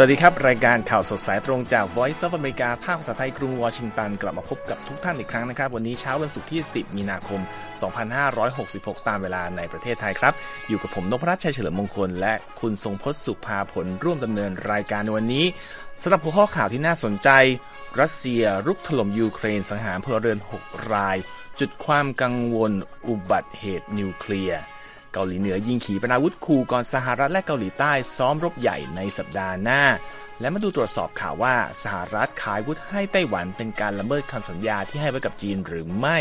สวัสดีครับ รายการข่าวสดสายตรงจาก Voice of America ภาคภาษาไทยกรุงวอชิงตัน กลับมาพบกับทุกท่านอีกครั้งนะครับ วันนี้เช้าวันศุกร์ที่ 10 มีนาคม 2566 ตามเวลาในประเทศไทยครับ อยู่กับผมนพรัชชัยเฉลิมมงคล และคุณทรงพจน์สุภาผลร่วมดำเนินรายการในวันนี้สำหรับหัวข้อข่าวที่น่าสนใจ รัสเซียรุกถล่มยูเครนสังหารพลเรือน 6 ราย จุดความกังวลอุบัติเหตุนิวเคลียร์ กาหลีเหนือยิงขีปนาวุธคู่ก่อนสหรัฐและเกาหลีใต้ซ้อมรบใหญ่ในสัปดาห์หน้า และมาดูตรวจสอบข่าวว่าสหรัฐขายวุธให้ไต้หวันเป็นการละเมิดคำสัญญาที่ให้ไว้กับจีนหรือไม่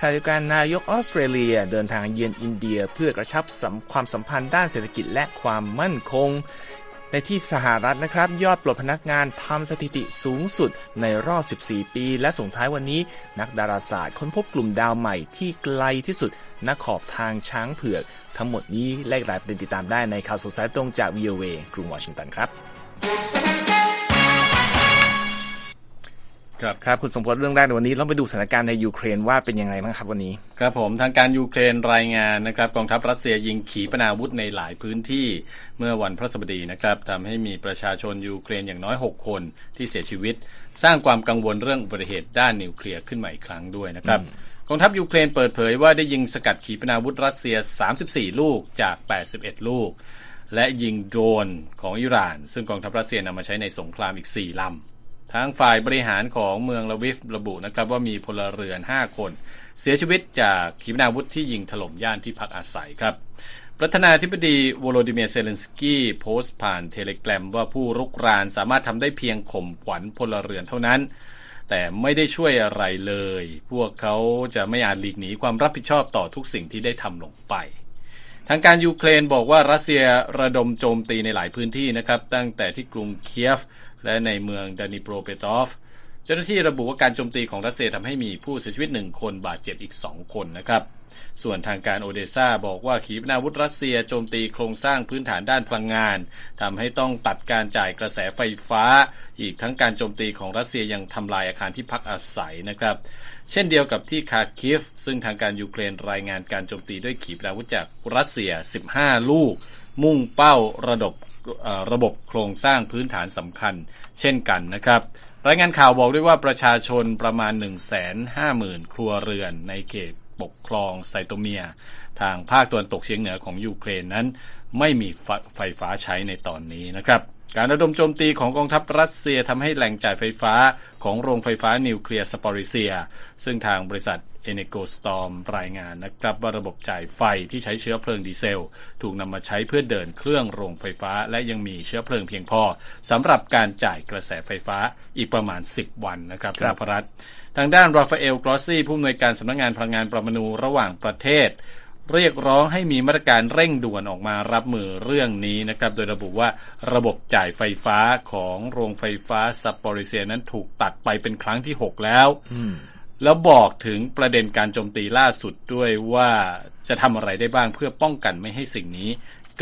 ขณะเดียวกันนายกออสเตรเลียเดินทางเยือนอินเดียเพื่อกระชับความสัมพันธ์ด้านเศรษฐกิจและความมั่นคง ในที่สหรัฐนะครับ ยอดปลดพนักงานทำสถิติสูงสุดในรอบ 14 ปี และส่งท้ายวันนี้ นักดาราศาสตร์ค้นพบกลุ่มดาวใหม่ที่ไกลที่สุดณขอบทางช้างเผือก ทั้งหมดนี้แลกรายประเด็นติดตามได้ในข่าวสดสายตรงจาก VOA กรุงวอชิงตันครับ ครับครับคุณสมพศเรื่องแรกในวันนี้เราไปดูสถานการณ์ในยูเครนว่าเป็นยังไงบ้างครับวันนี้ ครับผมทางการยูเครนรายงานนะครับกองทัพรัสเซียยิงขีปนาวุธในหลายพื้นที่เมื่อวันพฤหัสบดีนะครับทำให้มีประชาชนยูเครนอย่างน้อย 6 คนที่เสียชีวิต สร้างความกังวลเรื่องอุบัติเหตุด้านนิวเคลียร์ขึ้นมาอีกครั้งด้วยนะครับกองทัพยูเครนเปิดเผยว่าได้ยิงสกัดขีปนาวุธรัสเซีย 34 ลูกจาก 81 ลูก และยิงโดรนของอิหร่าน ซึ่งกองทัพรัสเซียนำมาใช้ในสงครามอีก 4ลำ ทางฝ่ายบริหารของเมืองลาวิฟระบุนะครับว่ามีพลเรือน 5 คน เสียชีวิตจากขีปนาวุธที่ยิงถล่มย่านที่พักอาศัยครับประธานาธิบดีโวโลดีเมียร์ เซเลนสกีโพสต์ผ่านเทเลกราฟว่าผู้รุกรานสามารถทำได้เพียงข่มขวัญพลเรือนเท่านั้น แต่ไม่ได้ช่วยอะไรเลย พวกเขาจะไม่อาจหลีกหนีความรับผิดชอบต่อทุกสิ่งที่ได้ทำลงไป ทางการยูเครนบอกว่ารัสเซียระดมโจมตีในหลายพื้นที่นะครับ ตั้งแต่ที่กรุงเคียฟ และในเมืองดนีโปรเปตรอฟสก์เจ้าหน้าที่ระบุว่าการโจมตีของรัสเซียทำให้มีผู้เสียชีวิตหนึ่งคนบาดเจ็บอีกสองคนนะครับ ส่วนทางการโอเดซาบอกว่าขีปนาวุธรัสเซียโจมตีโครงสร้างพื้นฐานด้านพลังงานทำให้ต้องตัดการจ่ายกระแสไฟฟ้า อีกทั้งการโจมตีของรัสเซียยังทำลายอาคารที่พักอาศัยนะครับเช่นเดียวกับที่คาคิฟ ซึ่งทางการยูเครนรายงานการโจมตีด้วยขีปนาวุธจากรัสเซีย 15 ลูก มุ่งเป้าระดบ ระบบโครงสร้างพื้นฐานสำคัญ เช่นกันนะครับรายงานข่าวบอกด้วยว่าประชาชนประมาณ 150,000 ครัวเรือนในเขตปกครองไซโตเมีย ทางภาคตะวันตกเฉียงเหนือของยูเครนนั้น ไม่มีไฟฟ้าใช้ในตอนนี้นะครับการระดมโจมตีของกองทัพรัสเซียทำให้แหล่งจ่ายไฟฟ้าของโรงไฟฟ้านิวเคลียร์ซาปอริซเซีย ซึ่งทางบริษัท เอเนอร์โกอะตอมรายงานนะครับว่าระบบจ่ายไฟที่ใช้เชื้อเพลิงดีเซล ถูกนำมาใช้เพื่อเดินเครื่องโรงไฟฟ้า และยังมีเชื้อเพลิงเพียงพอสำหรับการจ่ายกระแสไฟฟ้าอีกประมาณ 10 วันนะครับครับพรัฐทางด้านราฟาเอลกรอสซี่ผู้อำนวยการสำนักงงานพลังงานปรมาณูระหว่างประเทศ เรียกร้องให้มีมาตรการเร่งด่วนออกมารับมือเรื่องนี้นะครับ โดยระบุว่าระบบจ่ายไฟฟ้าของโรงไฟฟ้าซัปปอริเซียนั้นถูกตัดไปเป็นครั้งที่ 6 แล้ว แล้วบอกถึงประเด็นการโจมตีล่าสุดด้วยว่าจะทำอะไรได้บ้างเพื่อป้องกันไม่ให้สิ่งนี้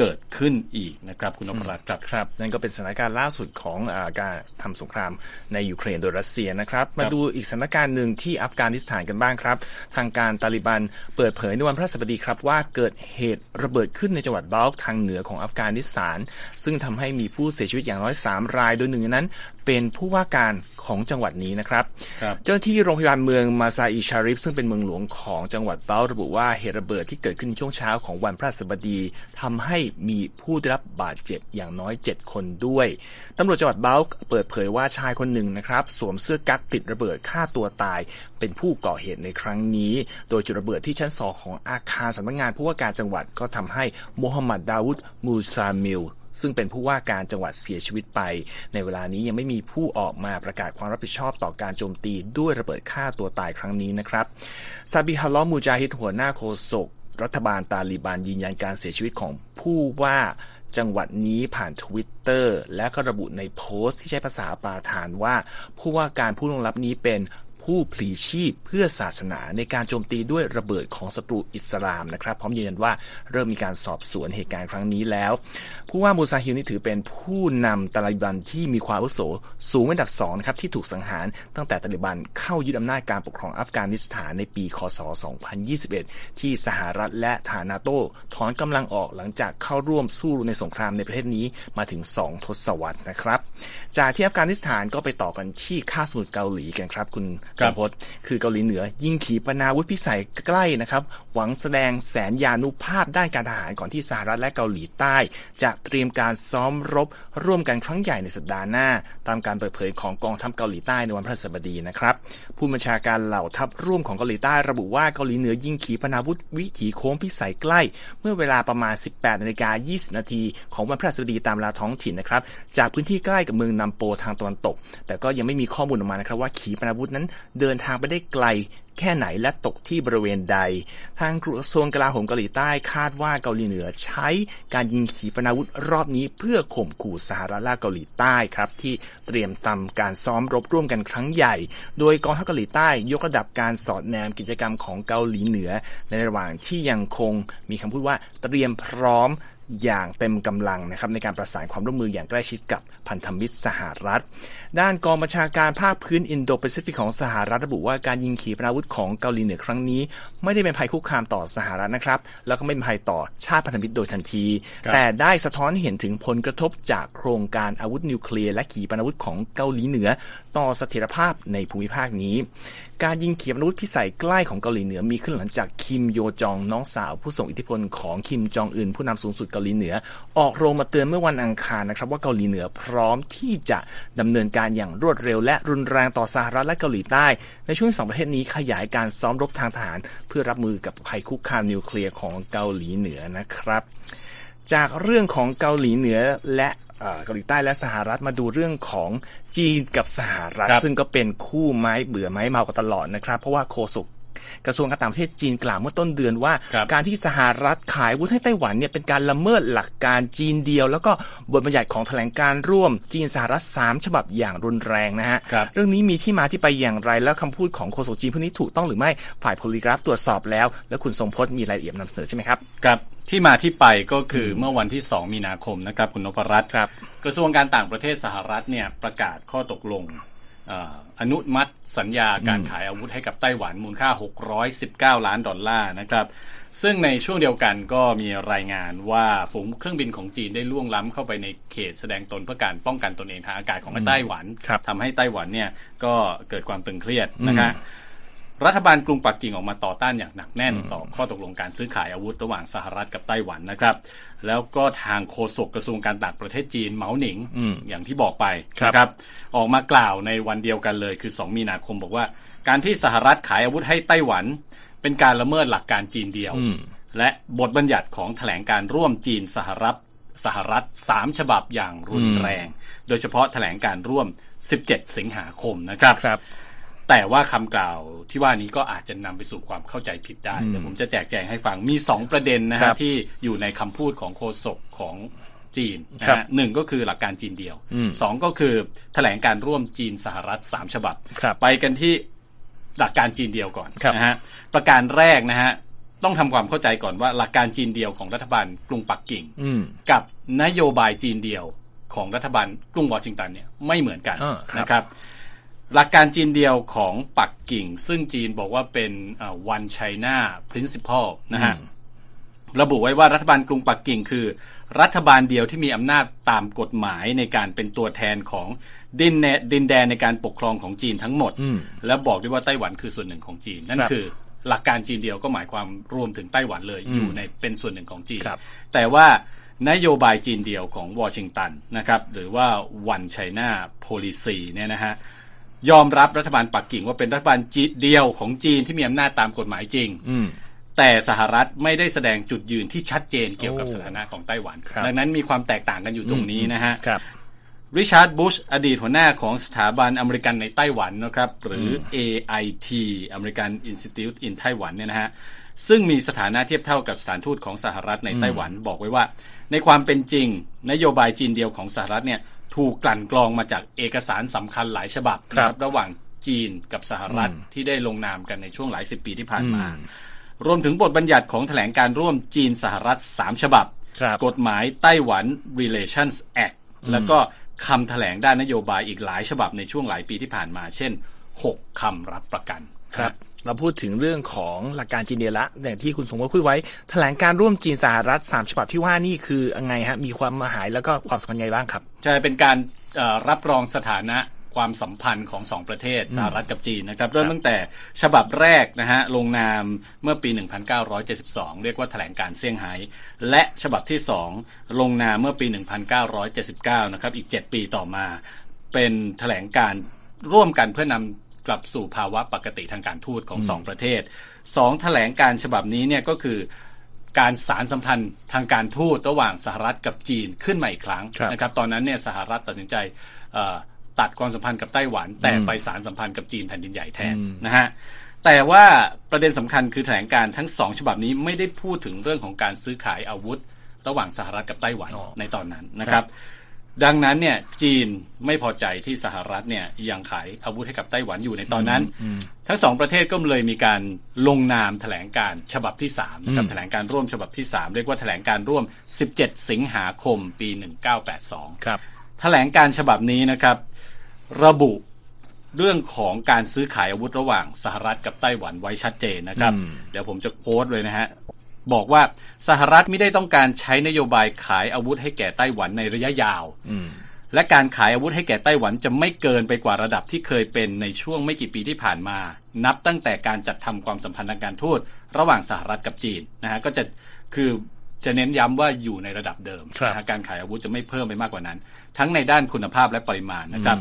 เกิดขึ้นอีกนะครับคุณนพรัตน์ครับครับ นั่นก็เป็นสถานการณ์ล่าสุดของอการทำสงครามในยูเครนโดยรัสเซียนะครับ มาดูอีกสถานการณ์หนึ่งที่อัฟกานิสถานกันบ้างครับ ทางการตาลิบันเปิดเผยในวันพระสัปดีครับ ว่าเกิดเหตุระเบิดขึ้นในจังหวัดบาลทางเหนือของอัฟกานิสถาน ซึ่งทำให้มีผู้เสียชีวิตอย่างน้อย 3 ราย โดยหนึ่งในนั้น เป็นผู้ว่าการ ของจังหวัดนี้นะครับรบเจ้าหน้าที่โรงพยาบาลเมืองมาซาอิชาริฟซึ่งเป็นเมืองหลวงของจังหวัดเบลระบุว่าเหตุระเบิดที่เกิดขึ้นช่วงเช้าของวันพระศัสบดีทำให้มีผู้ได้รับบาดเจ็บอย่างน้อย 7 คนด้วยตำรวจจังหวัดเบลเปิดเผยว่าชายคนหนึ่งนะครับสวมเสื้อกั๊กติดระเบิดฆ่าตัวตาย เป็นผู้ก่อเหตุในครั้งนี้ โดยจุดระเบิดที่ชั้นสองของอาคารสำนักงงานผู้ว่าการจังหวัดก็ทำให้โมฮัมหมัดดาวุฒมูซามิล ซึ่งเป็นผู้ว่าการจังหวัดเสียชีวิตไป ในเวลานี้ยังไม่มีผู้ออกมาประกาศความรับผิดชอบต่อการโจมตีด้วยระเบิดฆ่าตัวตายครั้งนี้นะครับซาบิฮุลลาห์ มูจาฮิดหัวหน้าโฆษกรัฐบาลตาลีบานยืนยันการเสียชีวิตของผู้ว่าจังหวัดนี้ผ่านทวิตเตอร์และก็ระบุในโพสต์ที่ใช้ภาษาปาทานว่า ผู้ว่าการผู้ล่วงลับนี้เป็น ผู้พลีชีพเพื่อศาสนาในการโจมตีด้วยระเบิดของศัตรูอิสลามนะครับ พร้อมยืนยันว่าเริ่มมีการสอบสวนเหตุการณ์ครั้งนี้แล้ว ผู้ว่ามูซาฮิลนี่ถือเป็นผู้นำตาลิบันที่มีความอาวุโสสูงอันดับสองนะครับที่ถูกสังหารตั้งแต่ตาลิบันเข้ายึดอำนาจการปกครองอัฟกานิสถานในปี คศ 2021 ที่สหรัฐและฐานาโตถอนกำลังออกหลังจากเข้าร่วมสู้ในสงครามในประเทศนี้มาถึง 2 ทศวรรษนะครับ จากที่อัฟกานิสถานก็ไปต่อกันที่คาสมุทรเกาหลีกันครับ คุณสมพศคือเกาหลีเหนือ ยิงขีปนาวุธพิสัยใกล้นะครับ หวังแสดงแสนยานุภาพด้านการทหารก่อนที่สหรัฐและเกาหลีใต้ จะเตรียมการซ้อมรบร่วมกันครั้งใหญ่ในสัปดาห์หน้า ตามการเปิดเผยของกองทัพเกาหลีใต้ในวันพฤหัสบดีนะครับ ผู้บัญชาการเหล่าทัพร่วมของเกาหลีใต้ระบุว่าเกาหลีเหนือยิงขีปนาวุธวิถีโค้งพิสัยใกล้ เมื่อเวลาประมาณ 18นาฬิกา20นาทีของวันพฤหัสบดีตามเวลาท้องถิ่นนะครับ จากพื้นที่ใกล้กับเมืองนัมโปทางตะวันตก แต่ก็ยังไม่มีข้อมูลออกมานะครับว่าขีปนาวุธนั้นเดินทางไปได้ไกล แค่ไหนและตกที่บริเวณใด ทางกระทรวงกลาโหมเกาหลีใต้คาดว่าเกาหลีเหนือใช้การยิงขีปนาวุธรอบนี้เพื่อข่มขู่สหรัฐและเกาหลีใต้ครับที่เตรียมทำการซ้อมรบร่วมกันครั้งใหญ่ โดยกองทัพเกาหลีใต้ยกระดับการสอดแนมกิจกรรมของเกาหลีเหนือ ในระหว่างที่ยังคงมีคำพูดว่าเตรียมพร้อม อย่างเต็มกำลังนะครับในการประสานความร่วมมืออย่างใกล้ชิดกับพันธมิตรสหรัฐ ด้านกองบัญชาการภาคพื้นอินโดแปซิฟิกของสหรัฐระบุว่าการยิงขีปนาวุธของเกาหลีเหนือครั้งนี้ ไม่ได้เป็นภัยคุกคามต่อสหรัฐนะครับ แล้วก็ไม่เป็นภัยต่อชาติพันธมิตรโดยทันที แต่ได้สะท้อนเห็นถึงผลกระทบจากโครงการอาวุธนิวเคลียร์และขีปนาวุธของเกาหลีเหนือ ต่อเสถียรภาพในภูมิภาคนี้ การยิงขีปนาวุธพิสัยใกล้ของเกาหลีเหนือมีขึ้นหลังจากคิมโยจองน้องสาวผู้ส่งอิทธิพลของคิมจองอึนผู้นำสูงสุดเกาหลีเหนือ ออกโรงมาเตือนเมื่อวันอังคารนะครับว่าเกาหลีเหนือพร้อมที่จะดำเนินการอย่างรวดเร็ว และรุนแรงต่อสหรัฐและเกาหลีใต้ ในช่วงสองประเทศนี้ขยายการซ้อมรบทางทหาร เพื่อรับมือกับภัยคุกคามนิวเคลียร์ของเกาหลีเหนือนะครับ จากเรื่องของเกาหลีเหนือและเกาหลีใต้และสหรัฐมาดูเรื่องของจีนกับสหรัฐ ซึ่งก็เป็นคู่ไม้เบื่อไม้เมากันตลอดนะครับ เพราะว่าโฆษก กระทรวงการต่างประเทศจีนกล่าวเมื่อต้นเดือนว่า การที่สหรัฐขายอาวุธให้ไต้หวันเนี่ยเป็นการละเมิดหลักการจีนเดียว แล้วก็บทบัญญัติของแถลงการร่วมจีนสหรัฐ 3 ฉบับอย่างรุนแรงนะฮะเรื่องนี้มีที่มาที่ไปอย่างไรแล้วคำพูดของโฆษกจีนพวกนี้ถูกต้องหรือไม่ฝ่ายโพลีกราฟตรวจสอบแล้ว แล้วคุณทรงพจน์มีรายละเอียดนำเสนอใช่ไหมครับครับที่มาที่ไปก็คือเมื่อวันที่ 2 มีนาคมนะครับคุณนพรัตน์ครับ กระทรวงการต่างประเทศสหรัฐเนี่ยประกาศข้อตกลง อนุมัติสัญญาการขายอาวุธให้กับไต้หวันมูลค่า 619 ล้านดอลลาร์นะครับซึ่งในช่วงเดียวกันก็มีรายงานว่าฝูงเครื่องบินของจีนได้ล่วงล้ำเข้าไปในเขตแสดงตนเพื่อการป้องกันตนเองทางอากาศของไต้หวันทำให้ไต้หวันเนี่ยก็เกิดความตึงเครียดนะครับ รัฐบาลกรุงปักกิ่งออกมาต่อต้านอย่างหนักแน่นต่อข้อตกลงการซื้อขายอาวุธระหว่างสหรัฐกับไต้หวันนะครับ แล้วก็ทางโฆษกกระทรวงการต่างประเทศจีนเหมาหนิงอย่างที่บอกไปนะครับ ออกมากล่าวในวันเดียวกันเลยคือ 2 มีนาคมบอกว่า การที่สหรัฐขายอาวุธให้ไต้หวัน เป็นการละเมิดหลักการจีนเดียว และบทบัญญัติของแถลงการร่วมจีนสหรัฐสหรัฐสามฉบับอย่างรุนแรง โดยเฉพาะแถลงการร่วม 17 สิงหาคมนะครับรบ แต่ว่าคำกล่าวที่ว่านี้ก็อาจจะนำไปสู่ความเข้าใจผิดได้เดี๋ยวผมจะแจกแจงให้ฟังมีสองประเด็นนะฮะที่อยู่ในคำพูดของโฆษกของจีนนะฮะหนึ่งก็คือหลักการจีนเดียวสองก็คือแถลงการร่วมจีนสหรัฐสามฉบับไปกันที่หลักการจีนเดียวก่อนนะฮะประการแรกนะฮะต้องทำความเข้าใจก่อนว่าหลักการจีนเดียวของรัฐบาลกรุงปักกิ่งกับนโยบายจีนเดียวของรัฐบาลกรุงวอชิงตันเนี่ยไม่เหมือนกันนะครับ หลักการจีนเดียวของปักกิ่ง ซึ่งจีนบอกว่าเป็น one China principle นะฮะระบุไว้ว่ารัฐบาลกรุงปักกิ่งคือ รัฐบาลเดียวที่มีอำนาจตามกฎหมายในการเป็นตัวแทนของดินแดินแดนในการปกครองของจีนทั้งหมด และบอกด้วยว่าไต้หวันคือส่วนหนึ่งของจีน นั่นคือหลักการจีนเดียวก็หมายความรวมถึงไต้หวันเลยอยู่ในเป็นส่วนหนึ่งของจีน แต่ว่านโยบายจีนเดียวของวอชิงตันนะครับหรือว่า one China policy เนี่ยนะฮะ ยอมรับรัฐบาลปักกิ่งว่าเป็นรัฐบาลจีเดียวของจีนที่มีอำนาจตามกฎหมายจริงแต่สหรัฐไม่ได้แสดงจุดยืนที่ชัดเจนเกี่ยวกับสถานะของไต้หวัน ดังนั้นมีความแตกต่างกันอยู่ตรงนี้นะฮะริชาร์ดบุชอดีตหัวหน้าของสถาบันอเมริกันในไต้หวันนะครับ หรือ AIT American Institute in Taiwan เนี่ยนะฮะซึ่งมีสถานะเทียบเท่ากับสถานทูตของสหรัฐในไต้หวันบอกไว้ว่า ในความเป็นจริง นโยบายจีนเดียวของสหรัฐเนี่ย ถูกกลั่นกรองมาจากเอกสารสำคัญหลายฉบับรบระหว่างจีนกับสหรัฐที่ได้ลงนามกันในช่วงหลายสิบปีที่ผ่านมา รวมถึงบทบัญญัติของแถลงการร่วมจีนสหรัฐสามฉบับครับกฎหมายไต้หวัน Relations Act แล้วก็คำแถลงด้านนโยบายอีกหลายฉบับในช่วงหลายปีที่ผ่านมา เช่น 6 คำรับประกันครับเราพูดถึงเรื่องของหลักการจีนเดียละอย่างที่คุณสมว่าพูดไว้แถลงการร่วมจีนสหรัฐสามฉบับที่ว่านี่คือยังไงฮะมีความหมายแล้วก็ความสำคัญไงบ้างครับจะเป็นการเอ่อรับรองสถานะความสัมพันธ์ของสองประเทศสหรัฐกับจีนนะครับเริ่มตั้งแต่ฉบับแรกนะฮะลงนามเมื่อปี 1972 เรียกว่าแถลงการเซี่ยงไฮ้และฉบับที่ 2 ลงนามเมื่อปี 1979 นะครับอีก 7 ปีต่อมา เป็นแถลงการร่วมกันเพื่อนำ กลับสู่ภาวะปกติทางการทูตของสองประเทศสองแถลงการฉบับนี้เนี่ยก็คือการสารสัมพันธ์ทางการทูตระหว่างสหรัฐกับจีนขึ้นมาอีกครั้งครับนะครับ ตอนนั้นเนี่ยสหรัฐตัดสินใจเอ่อตัดความสัมพันธ์กับไต้หวัน แต่ไปสารสัมพันธ์กับจีนแผ่นดินใหญ่แทนนะฮะแต่ว่าประเด็นสำคัญคือแถลงการทั้งสองฉบับนี้ไม่ได้พูดถึงเรื่องของการซื้อขายอาวุธ ระหว่างสหรัฐกับไต้หวันอ๋อในตอนนั้นนะครับ ดังนั้นเนี่ยจีนไม่พอใจที่สหรัฐเนี่ยยังขายอาวุธให้กับไต้หวันอยู่ในตอนนั้น ทั้งสองประเทศก็เลยมีการลงนามแถลงการฉบับที่3นะครับแถลงการร่วมฉบับที่ 3 เรียกว่าแถลงการร่วม 17 สิงหาคมปี 1982 ครับแถลงการฉบับนี้นะครับ ระบุเรื่องของการซื้อขายอาวุธระหว่างสหรัฐกับไต้หวันไว้ชัดเจนนะครับอืมเดี๋ยวผมจะโค้ดเลยนะฮะ บอกว่าสหรัฐไม่ได้ต้องการใช้นโยบายขายอาวุธให้แก่ไต้หวันในระยะยาวอืมและการขายอาวุธให้แก่ไต้หวันจะไม่เกินไปกว่าระดับที่เคยเป็นในช่วงไม่กี่ปีที่ผ่านมา นับตั้งแต่การจัดทำความสัมพันธ์ทางการทูตระหว่างสหรัฐกับจีนนะฮะก็จะคือจะเน้นย้ำว่าอยู่ในระดับเดิมครับนะฮะการขายอาวุธจะไม่เพิ่มไปมากกว่านั้น ทั้งในด้านคุณภาพและปริมาณนะครับ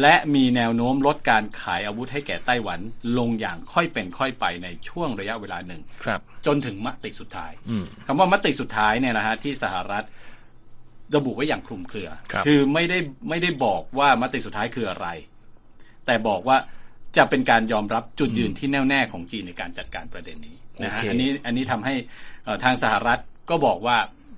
และมีแนวโน้มลดการขายอาวุธให้แก่ไต้หวันลงอย่างค่อยเป็นค่อยไปในช่วงระยะเวลาหนึ่งครับจนถึงมติสุดท้ายอืมคำว่ามติสุดท้ายเนี่ยนะฮะที่สหรัฐระบุไว้อย่างคลุมเครือครับอไม่ได้ไม่ได้บอกว่ามติสุดท้ายคืออะไร แต่บอกว่าจะเป็นการยอมรับจุดยืนที่แน่วแน่ของจีนในการจัดการประเด็นนี้นะฮะโอเคอันนี้อันนี้ทำให้เอ่อทางสหรัฐก็บอกว่า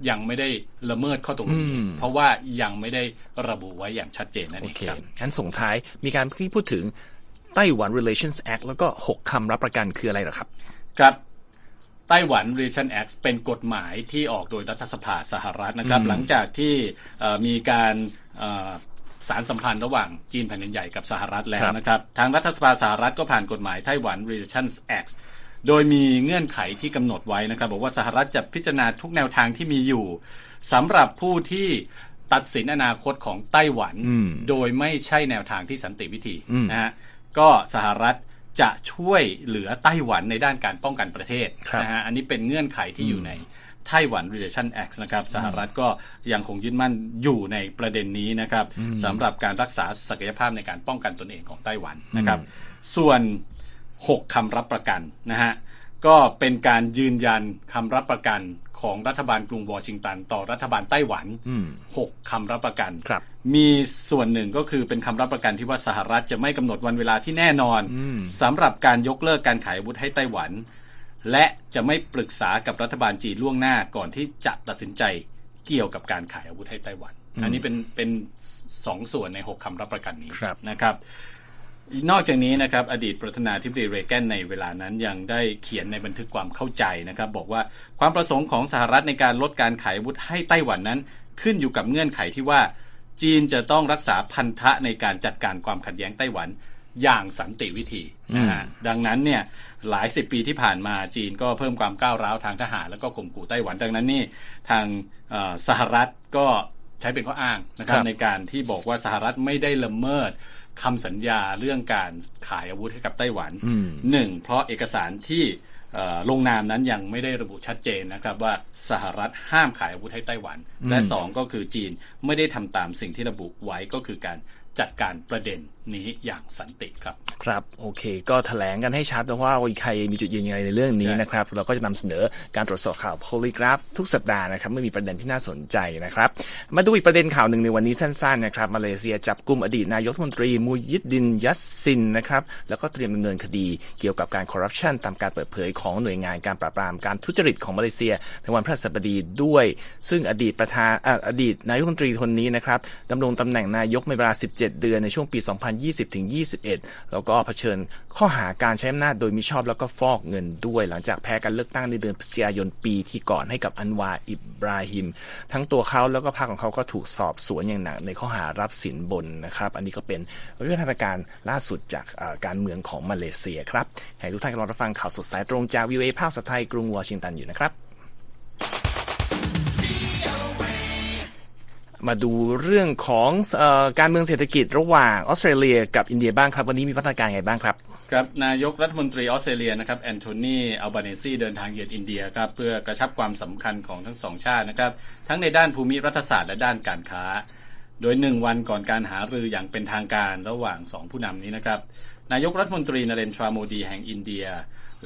ยังไม่ได้ละเมิดข้อตกลงนี้อืมเพราะว่ายังไม่ได้ระบุไว้อย่างชัดเจนนั่นโอเองเคครับงั้นส่งท้ายมีการที่พูดถึงไต้หวัน Relations Act แล้วก็หกคำรับประกันคืออะไรเหรอครับ ครับไต้หวัน Relation Act เป็นกฎหมายที่ออกโดยรัฐสภาสหรัฐนะครับ หลังจากที่เอ่อมีการเอ่อสารสัมพันธ์ระหว่างจีนแผ่นดินใหญ่กับสหรัฐแล้ควรับนะครับ ทางรัฐสภาสหรัฐก็ผ่านกฎหมายไต้หวัน Relations Act โดยมีเงื่อนไขที่กำหนดไว้นะครับ บอกว่าสหรัฐจะพิจารณาทุกแนวทางที่มีอยู่สำหรับผู้ที่ตัดสินอนาคตของไต้หวันอืมโดยไม่ใช่แนวทางที่สันติวิธีอืมนะฮะก็สหรัฐจะช่วยเหลือไต้หวันในด้านการป้องกันประเทศครับนะฮะอันนี้เป็นเงื่อนไขที่อยู่ในไต้หวัน Relation Act นะครับสหรัฐก็ยังคงยึดมั่นอยู่ในประเด็นนี้นะครับสำหรับการรักษาศักยภาพในการป้องกันตนเองของไต้หวันนะครับ ส่วน 6คำรับประกันนะฮะก็เป็นการยืนยันคำรับประกันของรัฐบาลกรุงวอชิงตัน ต่อรัฐบาลไต้หวันอืม6คำรับประกันครับ มีส่วนหนึ่งก็คือเป็นคำรับประกันที่ว่าสหรัฐจะไม่กำหนดวันเวลาที่แน่นอนสำหรับการยกเลิกการขายอาวุธให้ไต้หวัน และจะไม่ปรึกษากับรัฐบาลจีนล่วงหน้าก่อนที่จะตัดสินใจเกี่ยวกับการขายอาวุธให้ไต้หวัน อันนี้เป็นเป็นสองส่วนในหกคำรับประกันนี้ครับนะครับ นอกจากนี้นะครับอดีตประธานาธิบดีเรแกนในเวลานั้นยังได้เขียนในบันทึกความเข้าใจนะครับบอกว่าความประสงค์ของสหรัฐในการลดการขายอาวุธให้ไต้หวันนั้น ขึ้นอยู่กับเงื่อนไขที่ว่า จีนจะต้องรักษาพันธะในการจัดการความขัดแย้งไต้หวันอย่างสันติวิธีนะฮะดังนั้นเนี่ยหลายสิบปีที่ผ่านมาจีนก็เพิ่มความก้าวร้าวทางทหารแล้วก็ข่มขู่ไต้หวัน ดังนั้นนี่ทางเอ่อสหรัฐก็ใช้เป็นข้ออ้างนะครับครับในการที่บอกว่าสหรัฐไม่ได้ละเมิด คำสัญญาเรื่องการขายอาวุธให้กับไต้หวันอืมหนึ่งเพราะเอกสารที่เอ่อลงนามนั้นยังไม่ได้ระบุชัดเจนนะครับว่าสหรัฐห้ามขายอาวุธให้ไต้หวัน และสองก็คือจีนไม่ได้ทำตามสิ่งที่ระบุไว้ก็คือการจัดการประเด็น นี้อย่างสันติครับ ครับ โอเค ก็แถลงกันให้ชัดนะว่าใครมีจุดยืนยังไงในเรื่องนี้ใช่นะครับ เราก็จะนำเสนอการตรวจสอบข่าวโพลีกราฟทุกสัปดาห์นะครับเมื่อมีประเด็นที่น่าสนใจนะครับ มาดูอีกประเด็นข่าวหนึ่งในวันนี้สั้นๆนะครับมาเลเซียจับกลุ่มอดีตนายกรัฐมนตรีมูยิดดินยัสซินนะครับแล้วก็เตรียมดำเนินคดีเกี่ยวกับการคอร์รัปชันตามการเปิดเผยของหน่วยงานการปราบปรามการทุจริตของมาเลเซียในวันพฤหัสบดีด้วย ซึ่งอดีตประธานอะอดีตนายกรัฐมนตรีคนนี้นะครับดำรงตำแหน่งนายกในเวลา 17 เดือนในช่วงปี2020-21 แล้วก็เผชิญข้อหาการใช้อำนาจโดยมิชอบแล้วก็ฟอกเงินด้วย หลังจากแพ้การเลือกตั้งในเดือนพฤศจิกายนปีที่ก่อนให้กับอันวาอิบราฮิม ทั้งตัวเขาแล้วก็พรรคของเขาก็ถูกสอบสวนอย่างหนักในข้อหารับสินบนนะครับ อันนี้ก็เป็นเรื่องทางการล่าสุดจากการเมืองของมาเลเซียครับให้ทุกท่านกำลังรับฟังข่าวสดสายตรงจากวีโอเอภาคภาษาไทยกรุงวอชิงตันอยู่นะครับ มาดูเรื่องของอการเมืองเศรษฐกิจระหว่างออสเตรเลีย กับอินเดียบ้างครับ วันนี้มีพัฒนาการไงบ้างครับครับนายกรัฐมนตรีออสเตรเลียนะครับแอนโทนีอัลบาเนซีเดินทางเยือนอินเดียครับเพื่อกระชับความสัมพันธ์ของทั้งสองชาตินะครับทั้งในด้านภูมิรัฐศาสตร์และด้านการค้า โดยหนึ่งวันก่อนการหารืออย่างเป็นทางการระหว่างสองผู้นำนี้นะครับนายกรัฐมนตรีนเรนทราโมดีแห่งอินเดีย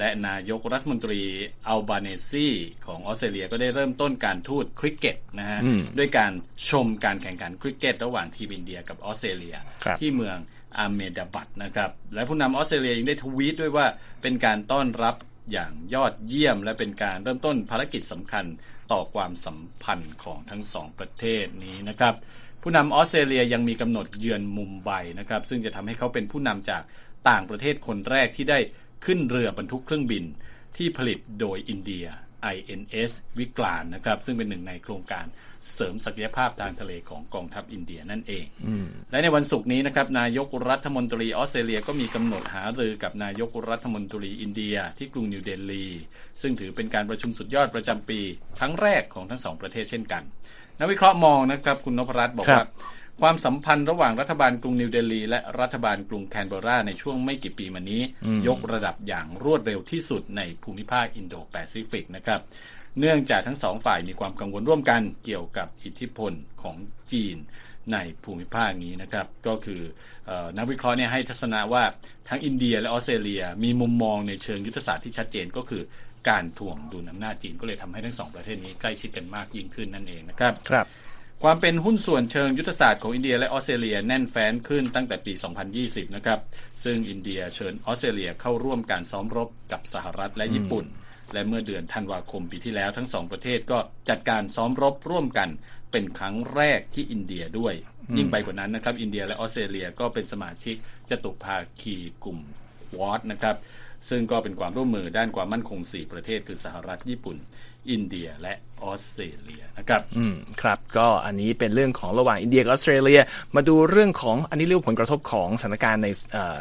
และนายกรัฐมนตรีอัลบาเนซีของออสเตรเลียก็ได้เริ่มต้นการทูตคริกเก็ตนะฮะด้วยการชมการแข่งขันคริกเก็ต ระหว่างทีมอินเดียกับออสเตรเลีย ที่เมืองอาเมดาบัตนะครับและผู้นำออสเตรเลียยังได้ทวีตด้วยว่าเป็นการต้อนรับอย่างยอดเยี่ยม และเป็นการเริ่มต้นภารกิจสำคัญต่อความสัมพันธ์ของทั้งสองประเทศนี้นะครับผู้นำออสเตรเลียยังมีกำหนดเยือนมุมไบนะครับซึ่งจะทำให้เขาเป็นผู้นำจากต่างประเทศคนแรกที่ได้ ขึ้นเรือบรรทุกเครื่องบินที่ผลิตโดยอินเดีย INS วิกลานนะครับ ซึ่งเป็นหนึ่งในโครงการเสริมศักยภาพทางทะเลของกองทัพอินเดียนั่นเองและในวันศุกร์นี้นะครับ นายกรัฐมนตรีออสเตรเลียก็มีกำหนดหารือกับนายกรัฐมนตรีอินเดียที่กรุงนิวเดลี ซึ่งถือเป็นการประชุมสุดยอดประจำปี ครั้งแรกของทั้งสองประเทศเช่นกัน นักวิเคราะห์มองนะครับ คุณนพรัตน์บอกว่า ความสัมพันธ์ระหว่างรัฐบาลกรุงนิวเดลีและรัฐบาลกรุงแคนเบราในช่วงไม่กี่ปีมานี้ ยกระดับอย่างรวดเร็วที่สุดในภูมิภาคอินโดแปซิฟิกนะครับเนื่องจากทั้งสองฝ่ายมีความกังวลร่วมกันเกี่ยวกับอิทธิพลของจีนในภูมิภาคนี้นะครับ ก็คือนักวิเคราะห์เนี่ยให้ทัศนะว่าทั้งอินเดียและออสเตรเลีย มีมุมมองในเชิงยุทธศาสตร์ที่ชัดเจนก็คือการถ่วงดุลอำนาจจีนก็เลยทำให้ทั้งสองประเทศนี้ใกล้ชิดกันมากยิ่งขึ้นนั่นเองนะครับครับ ความเป็นหุ้นส่วนเชิงยุทธศาสตร์ของอินเดียและออสเตรเลียแน่นแฟ้นขึ้นตั้งแต่ปี 2020 นะครับ ซึ่งอินเดียเชิญออสเตรเลียเข้าร่วมการซ้อมรบกับสหรัฐและญี่ปุ่น และเมื่อเดือนธันวาคมปีที่แล้วทั้งสองประเทศก็จัดการซ้อมรบร่วมกันเป็นครั้งแรกที่อินเดียด้วย ยิ่งไปกว่านั้นนะครับ อินเดียและออสเตรเลียก็เป็นสมาชิกจตุภาคีกลุ่มควอดนะครับซึ่งก็เป็นความร่วมมือด้านความมั่นคง 4 ประเทศคือสหรัฐญี่ปุ่น อินเดียและออสเตรเลียนะครับอืมครับก็อันนี้เป็นเรื่องของระหว่างอินเดียกับออสเตรเลีย มาดูเรื่องของอันนี้เรียกผลกระทบของสถานการณ์ใน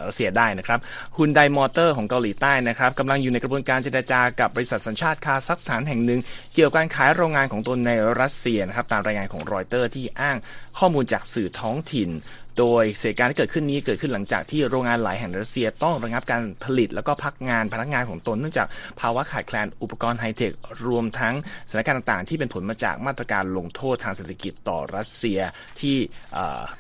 รัสเซียได้นะครับฮุนไดมอเตอร์ของเกาหลีใต้นะครับกำลังอยู่ในกระบวนการเจรจากับบริษัทสัญชาติคาซัคสถานแห่งหนึ่ง เกี่ยวกับการขายโรงงานของตนในรัสเซียนะครับตามรายงานของรอยเตอร์ที่อ้างข้อมูลจากสื่อท้องถิ่น โดยสถานการณ์ที่เกิดขึ้นนี้เกิดขึ้นหลังจากที่โรงงานหลายแห่งรัสเซียต้องระงับการผลิต แล้วก็พักงานพนักงานของตนเนื่องจากภาวะขาดแคลนอุปกรณ์ไฮเทค รวมทั้งสถานการณ์ต่างๆ ที่เป็นผลมาจากมาตรการลงโทษทางเศรษฐกิจต่อรัสเซียที่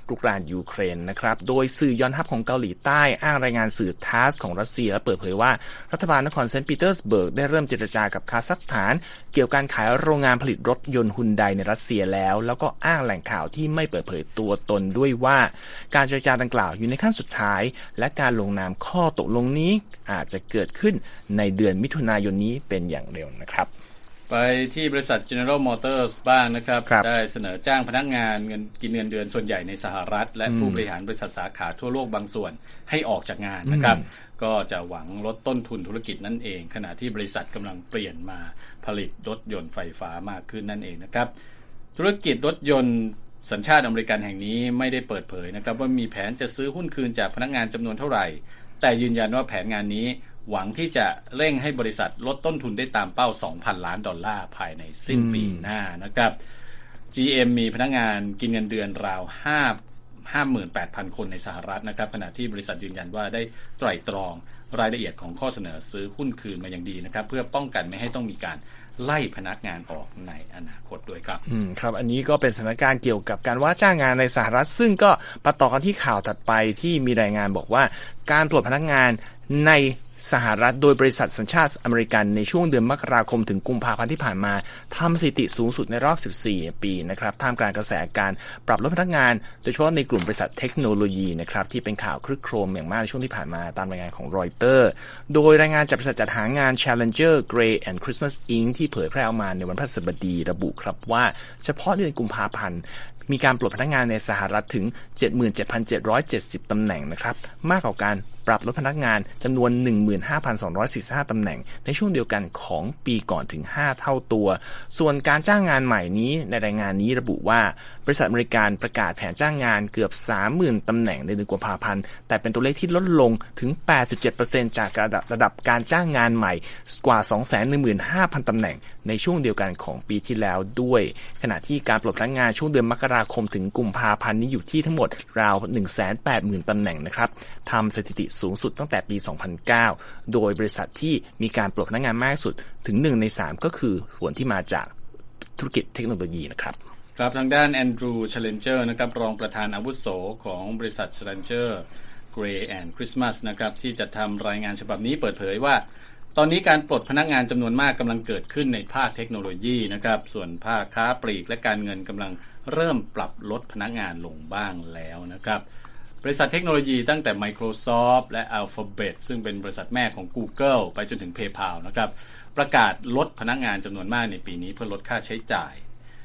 รุกรานยูเครนนะครับ โดยสื่อยอนฮัปของเกาหลีใต้อ้างรายงานสื่อทัสของรัสเซียและเปิดเผยว่ารัฐบาลนครเซนต์ปีเตอร์สเบิร์กได้เริ่มเจรจากับคาซัคสถาน เกี่ยวกับการขายโรงงานผลิตรถยนต์ฮุนไดในรัสเซียแล้ว แล้วก็อ้างแหล่งข่าวที่ไม่เปิดเผยตัวตนด้วยว่าการเจรจาดังกล่าวอยู่ในขั้นสุดท้าย และการลงนามข้อตกลงนี้อาจจะเกิดขึ้นในเดือนมิถุนายนนี้เป็นอย่างเร็วนะครับ ไปที่บริษัท General Motors บ้างนะครับรบได้เสนอจ้างพนักงานเงินกินเงินเดือนส่วนใหญ่ในสหรัฐ และผู้บริหารบริษัทสาขาทั่วโลกบางส่วนให้ออกจากงานนะครับก็จะหวังลดต้นทุนธุรกิจนั่นเอง ขณะที่บริษัทกำลังเปลี่ยนมาผลิตรถยนต์ไฟฟ้ามากขึ้นนั่นเองนะครับ ธุรกิจรถยนต์ สัญชาติอเมริกันแห่งนี้ไม่ได้เปิดเผยนะครับว่ามีแผนจะซื้อหุ้นคืนจากพนักงานจำนวนเท่าไหร่ แต่ยืนยันว่าแผนงานนี้หวังที่จะเร่งให้บริษัทลดต้นทุนได้ตามเป้า 2,000 ล้านดอลลาร์ภายในสิ้นปีหน้านะครับ GM มีพนักงานกินเงินเดือนราว5 58,000 คนในสหรัฐนะครับขณะที่บริษัทยืนยันว่าได้ไตร่ตรองรายละเอียดของข้อเสนอซื้อหุ้นคืนมาอย่างดีนะครับ เพื่อป้องกันไม่ให้ต้องมีการ ไล่พนักงานออกในอนาคตด้วยครับ อืมครับ อันนี้ก็เป็นสถานการณ์เกี่ยวกับการว่าจ้างงานในสหรัฐ ซึ่งก็ประต่อกันที่ข่าวถัดไปที่มีรายงานบอกว่า การตรวจพนักงานใน สหรัฐโดยบริษัทสัญชาติอเมริกันในช่วงเดือนมกราคมถึงกุมภาพันธ์ที่ผ่านมาทำสถิติสูงสุดในรอบ 14 ปีนะครับท่ามกลางกระแสการปรับลดพนักงาน โดยเฉพาะในกลุ่มบริษัทเทคโนโลยีนะครับที่เป็นข่าวคลึกโครมอย่างมากในช่วงที่ผ่านมาตามรายงานของรอยเตอร์ โดยรายงานจากบริษัทจัดหางาน Challenger Gray and Christmas Inc. ที่เผยแพร่ออกมาในวันพฤหัสบดีระบุครับว่าเฉพาะเดือนกุมภาพันธ์มีการปลดพนักงานในสหรัฐถึง 77,770 ตำแหน่งนะครับ มากกว่าการ ปรับลดพนักงานจำนวน 15,245ตำแหน่ง ในช่วงเดียวกันของปีก่อนถึง 5 เท่าตัว ส่วนการจ้างงานใหม่นี้ในรายงานนี้ระบุว่าบริษัทอเมริกันประกาศแผนจ้างงานเกือบ 30,000ตำแหน่งในเดือนกุมภาพันธ์ แต่เป็นตัวเลขที่ลดลงถึง 87%จากระดับระดับการจ้างงานใหม่กว่า 215,000ตำแหน่งในช่วงเดียวกันของปีที่แล้วด้วย ขณะที่การปลดพนักงานช่วงเดือนมกราคมถึงกุมภาพันธ์นี้อยู่ที่ทั้งหมดราว 180,000ตำแหน่งนะครับทำสถิติสูงสุดตั้งแต่ปี 2009 โดยบริษัทที่มีการปลดพนักงานมากสุดถึง 1 ใน 3 ก็คือส่วนที่มาจากธุรกิจเทคโนโลยีนะครับครับทางด้านแอนดรูว์ ชาเลนเจอร์นะครับรองประธานอาวุโสของบริษัท Challenger Gray and Christmas นะครับที่จัดทำรายงานฉบับนี้เปิดเผยว่า ตอนนี้การปลดพนักงานจำนวนมากกำลังเกิดขึ้นในภาคเทคโนโลยีนะครับส่วนภาคค้าปลีกและการเงินกำลังเริ่มปรับลดพนักงานลงบ้างแล้วนะครับ บริษัทเทคโนโลยีตั้งแต่ Microsoft และ Alphabet ซึ่งเป็นบริษัทแม่ของ Google ไปจนถึง PayPal นะครับประกาศลดพนักงานจำนวนมากในปีนี้เพื่อลดค่าใช้จ่าย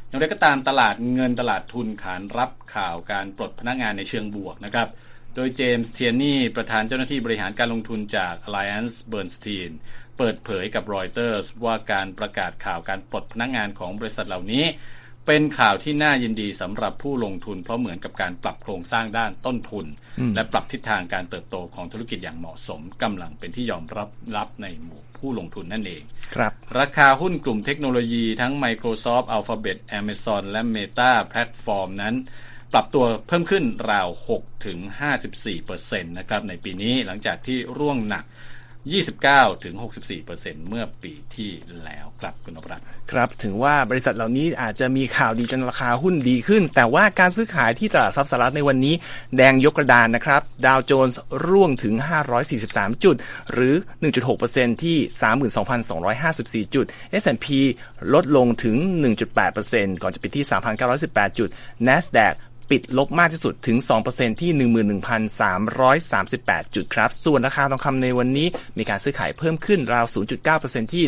อย่างไรก็ตามตลาดเงินตลาดทุนขานรับข่าวการปลดพนักงานในเชิงบวกนะครับโดยเจมส์เทียนี่ประธานเจ้าหน้าที่บริหารการลงทุนจาก AllianceBernstein เปิดเผยกับรอยเตอร์สว่าการประกาศข่าวการปลดพนักงานของบริษัทเหล่านี้ เป็นข่าวที่น่ายินดีสำหรับผู้ลงทุน เพราะเหมือนกับการปรับโครงสร้างด้านต้นทุน และปรับทิศทางการเติบโตของธุรกิจอย่างเหมาะสมกำลังเป็นที่ยอมรับรับในหมู่ผู้ลงทุนนั่นเองครับ ราคาหุ้นกลุ่มเทคโนโลยีทั้ง Microsoft Alphabet Amazon และ Meta Platform นั้นปรับตัวเพิ่มขึ้นราว6ถึง54%นะครับในปีนี้หลังจากที่ร่วงหนัก 29ถึง64เปอร์เซ็นเมื่อปีที่แล้วครับคุณนพรัตน์ครับถึงว่าบริษัทเหล่านี้อาจจะมีข่าวดีจนราคาหุ้นดีขึ้น แต่ว่าการซื้อขายที่ตลาดทรัพย์สหรัฐในวันนี้ แดงยกกระดานนะครับ ดาวโจนส์ร่วงถึง 543 จุด หรือ 1.6%ที่ 32,254 จุด S&P ลดลงถึง 1.8%ก่อนจะปิดที่ 3,918 จุด NASDAQ ปิดลบมากที่สุดถึง 2%ที่ 11,338 จุดครับ ส่วนราคาทองคำในวันนี้มีการซื้อขายเพิ่มขึ้นราว 0.9%ที่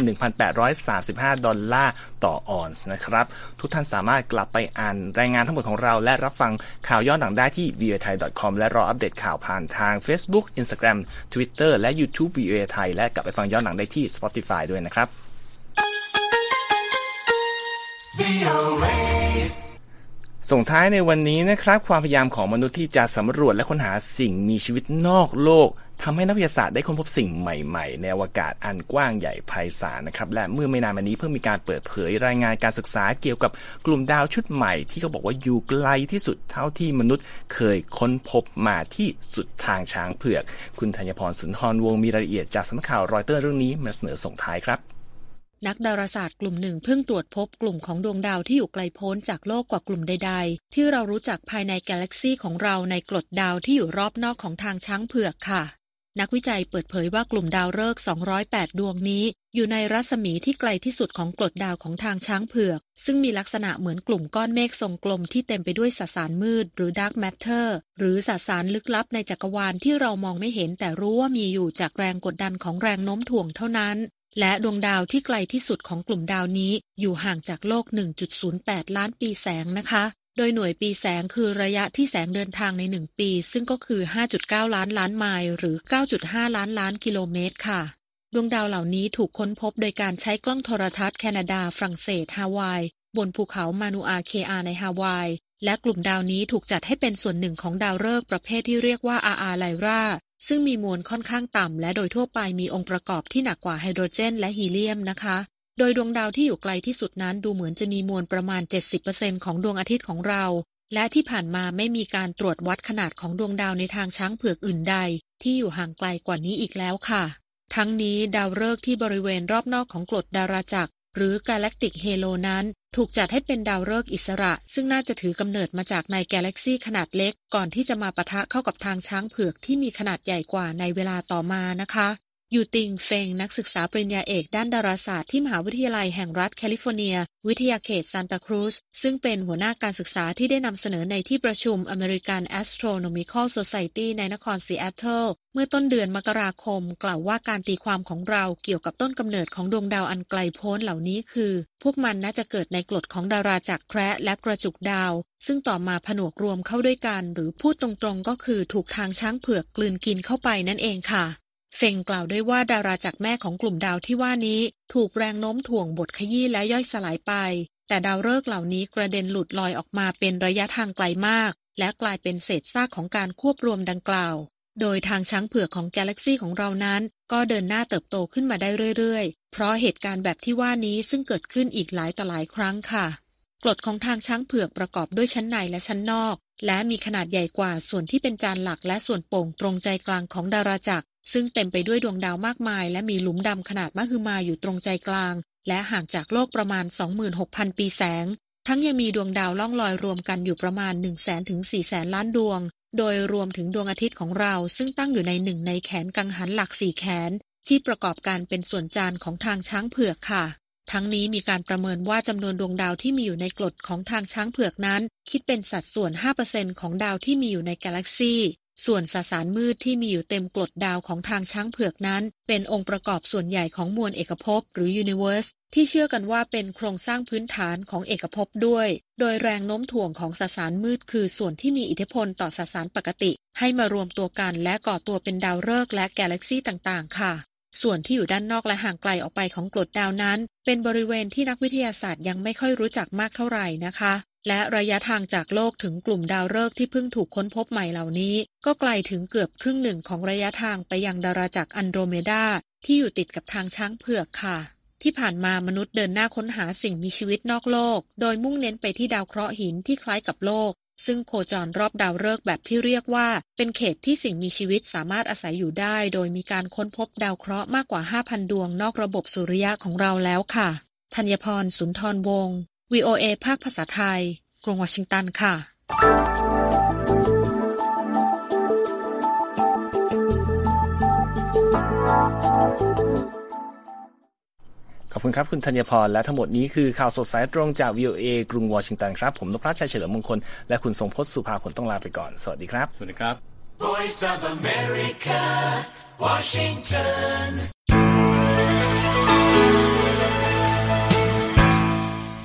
1,835 ดอลลาร์ต่อออนซ์นะครับ ทุกท่านสามารถกลับไปอ่านรายงานทั้งหมดของเรา และรับฟังข่าวย้อนหลังได้ที่ v o a t h a i c o m และรออัปเดตข่าวผ่านทาง Facebook Instagram Twitter และ YouTube v o a t h a i และกลับไปฟังย้อนหลังได้ที่ Spotify ด้วยนะครับ ส่งท้ายในวันนี้นะครับความพยายามของมนุษย์ที่จะสำรวจและค้นหาสิ่งมีชีวิตนอกโลกทำให้นักวิทยาศาสตร์ได้ค้นพบสิ่งใหม่ๆ ในอวกาศอันกว้างใหญ่ไพศาลนะครับและเมื่อไม่นานมานี้เพิ่งมีการเปิดเผยรายงานการศึกษาเกี่ยวกับกลุ่มดาวชุดใหม่ที่เขาบอกว่าอยู่ไกลที่สุดเท่าที่มนุษย์เคยค้นพบมาที่สุดทางช้างเผือก คุณธัญพรสุนทรวงมีรายละเอียดจากสำนักข่าวรอยเตอร์เรื่องนี้มาเสนอส่งท้ายครับ นักดาราศาสตร์กลุ่มหนึ่งเพิ่งตรวจพบกลุ่มของดวงดาวที่อยู่ไกลโพ้นจากโลกกว่ากลุ่มใด ๆ ที่เรารู้จักภายในกาแล็กซีของเราในกรดดาวที่อยู่รอบนอกของทางช้างเผือกค่ะ นักวิจัยเปิดเผยว่ากลุ่มดาวฤกษ์ 208 ดวงนี้ อยู่ในรัศมีที่ไกลที่สุดของกลดดาวของทางช้างเผือก ซึ่งมีลักษณะเหมือนกลุ่มก้อนเมฆทรงกลมที่เต็มไปด้วยสสารมืด หรือ dark matter หรือสสารลึกลับในจักรวาลที่เรามองไม่เห็นแต่รู้ว่ามีอยู่จากแรงกดดันของแรงโน้มถ่วงเท่านั้น และดวงดาวที่ไกลที่สุดของกลุ่มดาวนี้อยู่ห่างจากโลก 1.08 ล้านปีแสงนะคะ โดยหน่วยปีแสงคือระยะที่แสงเดินทางใน 1 ปี ซึ่งก็คือ 5.9 ล้านล้านไมล์หรือ 9.5 ล้านล้านกิโลเมตรค่ะ ดวงดาวเหล่านี้ถูกค้นพบโดยการใช้กล้องโทรทัศน์แคนาดา ฝรั่งเศส ฮาวาย บนภูเขามานูอาเคอาในฮาวาย และกลุ่มดาวนี้ถูกจัดให้เป็นส่วนหนึ่งของดาวฤกษ์ประเภทที่เรียกว่าอาอาไลรา ซึ่งมีมวลค่อนข้างต่ำและโดยทั่วไปมีองค์ประกอบที่หนักกว่าไฮโดรเจน และฮีเลียมนะคะ โดยดวงดาวที่อยู่ไกลที่สุดนั้นดูเหมือนจะมีมวลประมาณ 70%ของดวงอาทิตย์ของเรา และที่ผ่านมาไม่มีการตรวจวัดขนาดของดวงดาวในทางช้างเผือกอื่นใด ที่อยู่ห่างไกลกว่านี้อีกแล้วค่ะ ทั้งนี้ดาวฤกษ์ที่บริเวณรอบนอกของกลดดาราจักร หรือ galactic halo นั้น ถูกจัดให้เป็นดาวฤกษ์อิสระ ซึ่งน่าจะถือกำเนิดมาจากในกาแล็กซีขนาดเล็ก ก่อนที่จะมาปะทะเข้ากับทางช้างเผือกที่มีขนาดใหญ่กว่าในเวลาต่อมานะคะ ยูติงเฟงนักศึกษาปริญญาเอกด้านดาราศาสตร์ที่มหาวิทยาลัยแห่งรัฐแคลิฟอร์เนีย วิทยาเขตซานตาครูซซึ่งเป็นหัวหน้าการศึกษาที่ได้นำเสนอในที่ประชุม American Astronomical Society ในนครซีแอตเทิลเมื่อต้นเดือนมกราคม กล่าวว่าการตีความของเราเกี่ยวกับต้นกำเนิดของดวงดาวอันไกลโพ้นเหล่านี้คือ พวกมันน่าจะเกิดในกลดของดาราจักรแคระและกระจุกดาว ซึ่งต่อมาผนวกรวมเข้าด้วยกัน หรือพูดตรงๆก็คือถูกทางช้างเผือกกลืนกินเข้าไปนั่นเองค่ะ เฟงกล่าวด้วยว่าดาราจักรแม่ของกลุ่มดาวที่ว่านี้ ถูกแรงโน้มถ่วงบดขยี้และย่อยสลายไป แต่ดาวฤกษ์เหล่านี้กระเด็นหลุดลอยออกมาเป็นระยะทางไกลมาก และกลายเป็นเศษซากของการควบรวมดังกล่าว โดยทางช้างเผือกของกาแล็กซีของเรานั้น ก็เดินหน้าเติบโตขึ้นมาได้เรื่อยๆ เพราะเหตุการณ์แบบที่ว่านี้ซึ่งเกิดขึ้นอีกหลายต่อหลายครั้งค่ะกรดของทางช้างเผือกประกอบด้วยชั้นในและชั้นนอก และมีขนาดใหญ่กว่าส่วนที่เป็นจานหลักและส่วนโป่งตรงใจกลางของดาราจักร ซึ่งเต็มไปด้วยดวงดาวมากมาย และมีหลุมดำขนาดมหึมาอยู่ตรงใจกลาง และห่างจากโลกประมาณ 26,000 ปีแสง ทั้งยังมีดวงดาวล่องลอยรวมกันอยู่ประมาณ 1 0 0 0 0แสนถึง4แสนล้านดวง โดยรวมถึงดวงอาทิตย์ของเรา ซึ่งตั้งอยู่ในหนึ่งในแขนกังหันหลักสี่แขน ที่ประกอบการเป็นส่วนจานของทางช้างเผือกค่ะทั้งนี้มีการประเมินว่าจำนวนดวงดาวที่มีอยู่ในกรดของทางช้างเผือกนั้น คิดเป็นสัดส่วน 5%ของดาวที่มีอยู่ในกาแล็กซี ส่วนสสารมืดที่มีอยู่เต็มกลดดาวของทางช้างเผือกนั้น เป็นองค์ประกอบส่วนใหญ่ของมวลเอกภพหรือ universe ที่เชื่อกันว่าเป็นโครงสร้างพื้นฐานของเอกภพด้วย โดยแรงโน้มถ่วงของสสารมืดคือส่วนที่มีอิทธิพลต่อสสารปกติ ให้มารวมตัวกันและก่อตัวเป็นดาวฤกษ์และกาแล็กซีต่างๆ ค่ะ ส่วนที่อยู่ด้านนอกและห่างไกลออกไปของกลดดาวนั้น เป็นบริเวณที่นักวิทยาศาสตร์ยังไม่ค่อยรู้จักมากเท่าไหร่นะคะ และระยะทางจากโลกถึงกลุ่มดาวฤกษ์ที่เพิ่งถูกค้นพบใหม่เหล่านี้ ก็ไกลถึงเกือบครึ่งหนึ่งของระยะทางไปยังดาราจักรอันโดรเมดาที่อยู่ติดกับทางช้างเผือกค่ะ ที่ผ่านมามนุษย์เดินหน้าค้นหาสิ่งมีชีวิตนอกโลก โดยมุ่งเน้นไปที่ดาวเคราะห์หินที่คล้ายกับโลก ซึ่งโคจรรอบดาวฤกษ์แบบที่เรียกว่า เป็นเขตที่สิ่งมีชีวิตสามารถอาศัยอยู่ได้ โดยมีการค้นพบดาวเคราะห์มากกว่า 5,000 ดวงนอกระบบสุริยะของเราแล้วค่ะธัญพรสุนทรวงศ์ VOA ภาคภาษาไทย กรุงวอชิงตัน ค่ะ ขอบคุณครับ คุณธัญพร และทั้งหมดนี้คือข่าวสดสายตรงจาก VOA กรุงวอชิงตันครับ ผมนพรัชชัยเฉลิมมงคล และคุณทรงพศสุภาผลต้องลาไปก่อน สวัสดีครับ สวัสดีครับ Voice of America Washington